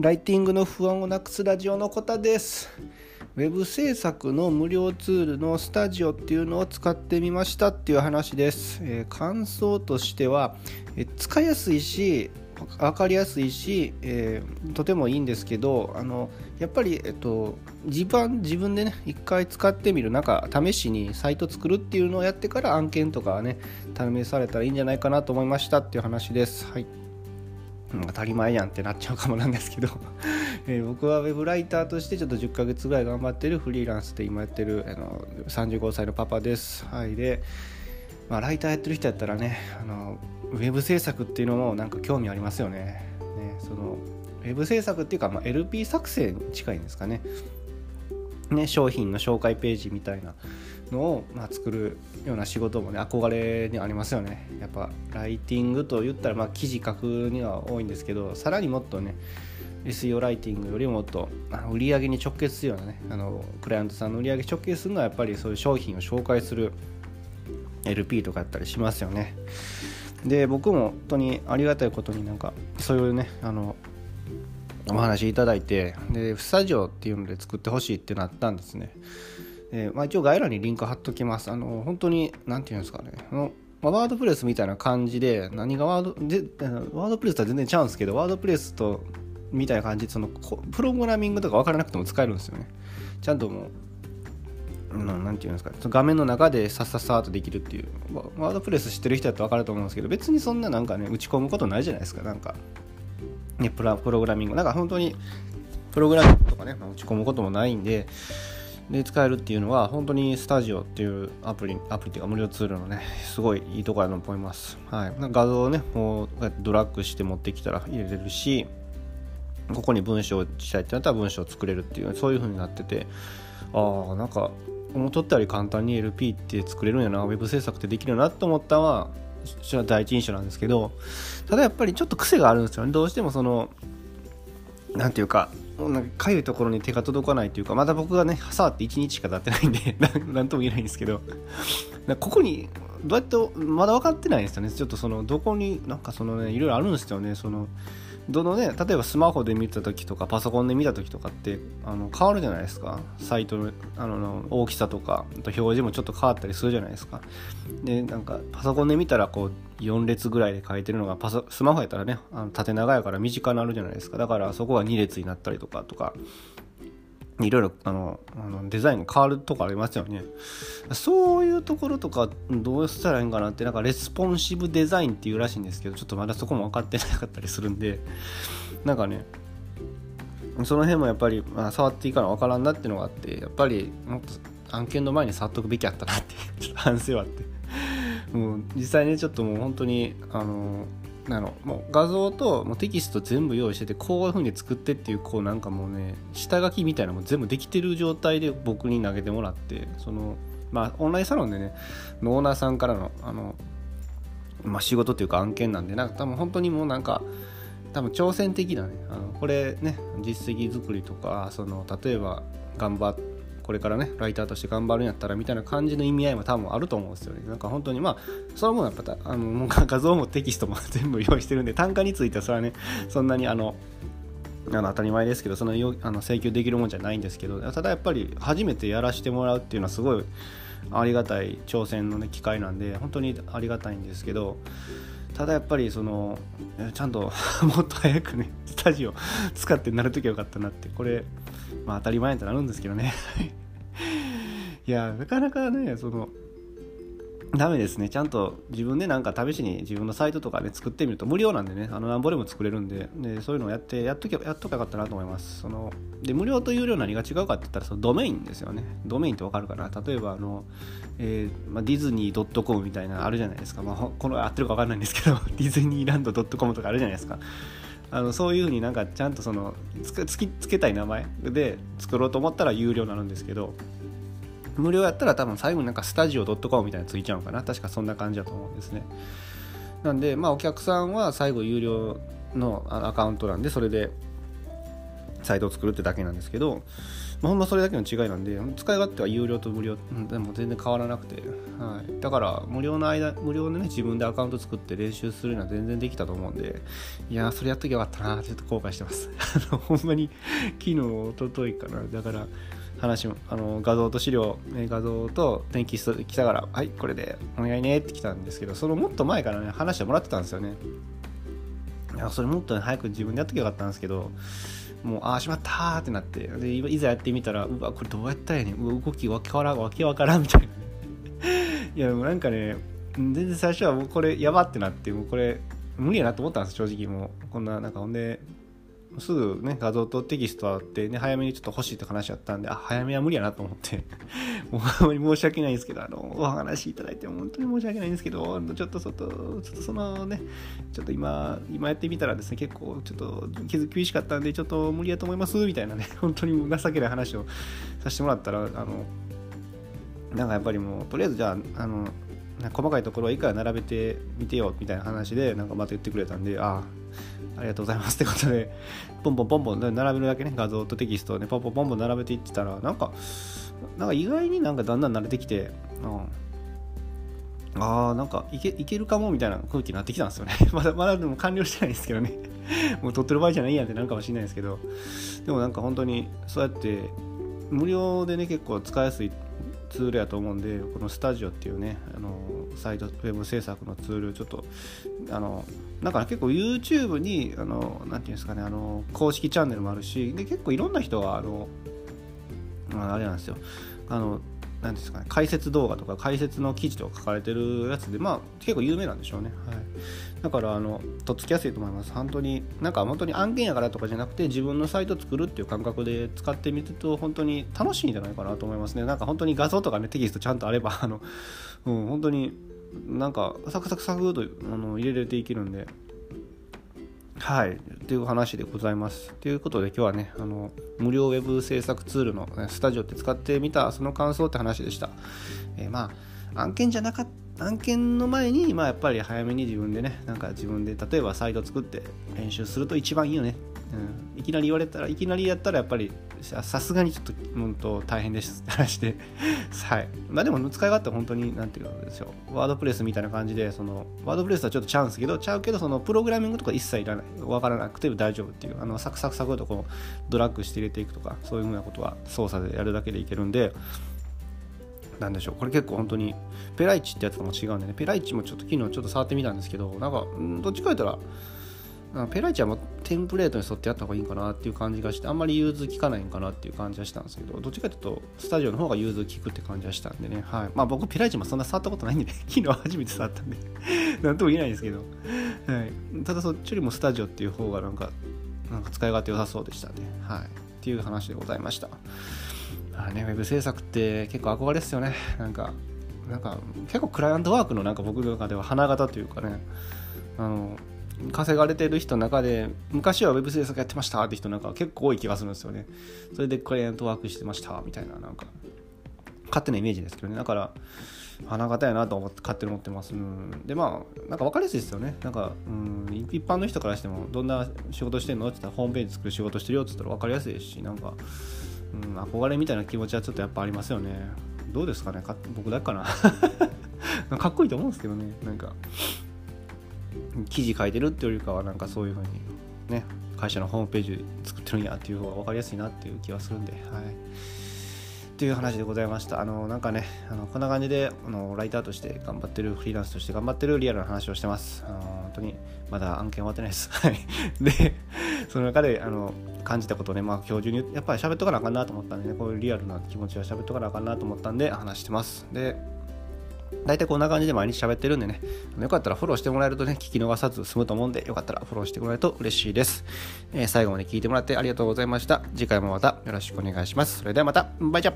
ライティングの不安をなくすラジオのコタです。ウェブ制作の無料ツールのスタジオっていうのを使ってみましたっていう話です、えー、感想としては、えー、使いやすいし分かりやすいし、えー、とてもいいんですけどあのやっぱり、えっと、自分自分でね一回使ってみるなんか試しにサイト作るっていうのをやってから案件とかね試されたらいいんじゃないかなと思いましたっていう話です。はい。当たり前やんってなっちゃうかもなんですけど え僕はウェブライターとしてちょっと10ヶ月ぐらい頑張ってるフリーランスで今やってるあの35歳のパパです。はい、で、まあ、ライターやってる人やったらねあのウェブ制作っていうのもなんか興味ありますよね。ねそのウェブ制作っていうか、まあ、LP 作成に近いんですかね。ね商品の紹介ページみたいなのを、まあ、作るような仕事もね憧れにありますよね。やっぱライティングと言ったら、まあ、記事書くには多いんですけどさらにもっとね SEO ライティングよりもっと売り上げに直結するようなねあのクライアントさんの売り上げ直結するのはやっぱりそういう商品を紹介する LP とかやったりしますよね。で僕も本当にありがたいことになんかそういうねあのお話いただいてでスタジオっていうので作ってほしいってなったんですね。えー、まあ、一応概要欄にリンク貼っときます。あの本当に何て言うんですかね。あの、まあ、ワードプレスみたいな感じで何がワードでワードプレスとは全然ちゃうんですけどワードプレスとみたいな感じでそのプログラミングとか分からなくても使えるんですよね。ちゃんともう何て言うんですかね。画面の中でさっさっさとできるっていう。ワードプレス知ってる人だと分かると思うんですけど別にそんななんかね打ち込むことないじゃないですか。なんかねプログラミング。なんか本当にプログラミングとかね、打ち込むこともないんでで使えるっていうのは本当にスタジオっていうアプリアプリっていうか無料ツールのねすごいいいところだと思います、はい、画像をねもうやってドラッグして持ってきたら入れれるしここに文章をしたいってなったら文章を作れるっていうそういう風になっててああなんか思っとったより簡単に LP って作れるんやなウェブ制作ってできるなと思ったのはそれは第一印象なんですけどただやっぱりちょっと癖があるんですよね。どうしてもそのなんていうかなんかかゆいところに手が届かないというかまだ僕がね触って1日しか経ってないんで 何とも言えないんですけど。ここにどうやってまだ分かってないんですよね。ちょっとそのどこになんかそのねいろいろあるんですよね。そのどのね例えばスマホで見た時とかパソコンで見た時とかってあの変わるじゃないですか。サイトのあの大きさとかと表示もちょっと変わったりするじゃないですか。でなんかパソコンで見たらこう4列ぐらいで書いてるのがパソスマホやったらねあの縦長やから短くなるじゃないですか。だからそこが2列になったりとかとか。いろいろあのあのデザインが変わるとこありますよね。そういうところとかどうしたらいいんかなってなんかレスポンシブデザインっていうらしいんですけどちょっとまだそこも分かってなかったりするんでなんかねその辺もやっぱり、まあ、触っていいかな分からんなっていうのがあってやっぱりもっと案件の前に触っとくべきやったなってちょっと反省はあって。もう実際ねちょっともう本当にあのなのもう画像ともうテキスト全部用意しててこういう風に作ってっていうこうなんかもうね下書きみたいなのも全部できてる状態で僕に投げてもらってそのまあオンラインサロンでねオーナーさんからのあの、まあ、仕事っていうか案件なんでなんか多分本当にもうなんか多分挑戦的なねあのこれね実績作りとかその例えば頑張ってこれからねライターとして頑張るんやったらみたいな感じの意味合いも多分あると思うんですよね。なんか本当にまあその分やっぱあの画像もテキストも全部用意してるんで単価についてはそれはねそんなにあのあの当たり前ですけどそのあの請求できるもんじゃないんですけどただやっぱり初めてやらせてもらうっていうのはすごいありがたい挑戦の、ね、機会なんで本当にありがたいんですけどただやっぱりそのちゃんと もっと早くねスタジオ使ってなるときはよかったなって。これまあ当たり前ってなるんですけどね。いやなかなかねそのダメですね。ちゃんと自分でなんか試しに自分のサイトとかね作ってみると無料なんでね。あのなんぼでも作れるんで。でそういうのをやってやっときゃやっときゃよかったなと思います。そので無料と有料何が違うかって言ったらそのドメインですよね。ドメインってわかるかな。例えばあの、えーまあ、ディズニー .com みたいなあるじゃないですか、まあ、この合ってるか分かんないんですけど。ディズニーランド .com とかあるじゃないですか。あのそういうふうになんかちゃんとそのつきつけたい名前で作ろうと思ったら有料になるんですけど無料やったら多分最後になんかスタジオ .com みたいなのついちゃうのかな。確かそんな感じだと思うんですね。なんでまあお客さんは最後有料のアカウントなんでそれでサイトを作るってだけなんですけどまあ、ほんまそれだけの違いなんで使い勝手は有料と無料でも全然変わらなくて、はい、だから無料の間無料でね自分でアカウント作って練習するのは全然できたと思うんでいやそれやっときゃよかったなってちょっと後悔してます。あのほんまに昨日一昨日かな。だから話もあの画像と資料画像と天気来たからはいこれでお願いねって来たんですけどそのもっと前からね話してもらってたんですよね。いやそれもっと、早く自分でやっときゃよかったんですけどもうああしまったーってなってでいざやってみたらうわこれどうやったらやねん。動きわけわからんわけわからんみたいな。いやもうなんかね全然最初はもうこれやばってなってもうこれ無理やなと思ったんです正直もう。こんななんかほんですぐね、画像とテキストあって、ね、早めにちょっと欲しいって話やったんで、あ、早めは無理やなと思って、もうあまり申し訳ないんですけど、あの、お話いただいて本当に申し訳ないんですけど、ちょっとちょっと、ちょっとそのね、ちょっと今、今やってみたらですね、結構ちょっと厳しかったんで、ちょっと無理やと思います、みたいなね、本当に情けない話をさせてもらったら、あの、なんかやっぱりもう、とりあえずじゃあ、あの、細かいところはいくら並べてみてよみたいな話でなんかまた言ってくれたんでああありがとうございますってことで、ポンポンポンポン並べるだけね、画像とテキストをね、ポンポンポンポン並べていってたら、なんか、なんか意外になんかだんだん慣れてきて、うん、ああ、なんかいけいけるかもみたいな空気になってきたんですよね。まだまだでも完了してないんですけどね。もう撮ってる場合じゃないやんってなるかもしれないですけど、でもなんか本当にそうやって無料でね、結構使いやすいツールやと思うんでこのスタジオっていうねあのサイトウェブ制作のツールちょっとあのだから結構 YouTube にあのなていうんですかねあの公式チャンネルもあるしで結構いろんな人があのあれなんですよ。あのなんですかね、解説動画とか解説の記事とか書かれてるやつで、まあ、結構有名なんでしょうね。はい、だから、あの、とっつきやすいと思います。本当に、なんか本当に案件やからとかじゃなくて、自分のサイト作るっていう感覚で使ってみると、本当に楽しいんじゃないかなと思いますね。なんか本当に画像とかね、テキストちゃんとあれば、あの、うん、本当になんかサクサクサクとあの入れれていけるんで、はい、という話でございます。ということで今日はね、あの無料ウェブ制作ツールの、ね、スタジオって使ってみたその感想って話でした。えー、まあ案件じゃなかった案件の前に、まあ、やっぱり早めに自分でね、なんか自分で例えばサイト作って練習すると一番いいよねうん、いきなり言われたらいきなりやったらやっぱりさすがにちょっと本当大変ですって話で。はい。まあでも使い勝手は本当に何て言うんですよワードプレスみたいな感じでそのワードプレスはちょっとちゃうんですけどちゃうけどそのプログラミングとか一切いらない。分からなくて大丈夫っていう。あのサクサクサクとこうドラッグして入れていくとかそういうふうなことは操作でやるだけでいけるんで。なんでしょう。これ結構本当にペライチってやつとも違うんでね。ペライチもちょっと昨日ちょっと触ってみたんですけどなんかどっちか言ったらペライチはもテンプレートに沿ってやった方がいいんかなっていう感じがしてあんまり融通効かないんかなっていう感じはしたんですけどどっちかというとスタジオの方が融通効くって感じはしたんでね、はい。まあ、僕ペライチもそんな触ったことないんで、ね、昨日初めて触ったんで。なんとも言えないんですけど、はい、ただそっちよりもスタジオっていう方がなんかなんか使い勝手良さそうでしたね、はい、っていう話でございました、まあね、ウェブ制作って結構憧れですよね。なんかなんか結構クライアントワークのなんか僕の中では花形というかね。あの稼がれてる人の中で昔はウェブ制作やってましたって人なんか結構多い気がするんですよね。それでクライアントワークしてましたみたいななんか。勝手なイメージですけどね。だから花形やなと思って勝手に思ってます、うん、でまあなんか分かりやすいですよね。なんか、うん、一般の人からしてもどんな仕事してんのって言ったらホームページ作る仕事してるよって言ったら分かりやすいしなんか、うん、憧れみたいな気持ちはちょっとやっぱありますよね。どうですかね。僕だけかな。かっこいいと思うんですけどね。なんか。記事書いてるっていうよりかはなんかそういうふうにね会社のホームページ作ってるんやっていう方が分かりやすいなっていう気はするんではい。っていう話でございました。あのなんかねあのこんな感じであのライターとして頑張ってるフリーランスとして頑張ってるリアルな話をしてます。あの本当にまだ案件終わってないです。はい。でその中であの感じたことをね、まあ、今日中にやっぱり喋っとかなあかんなと思ったんでね、こういうリアルな気持ちは喋っとかなあかんなと思ったんで話してます。で、大体こんな感じで毎日喋ってるんでね、よかったらフォローしてもらえるとね、聞き逃さず済むと思うんで、よかったらフォローしてもらえると嬉しいです。えー、最後まで聞いてもらってありがとうございました。次回もまたよろしくお願いします。それではまた、バイチャ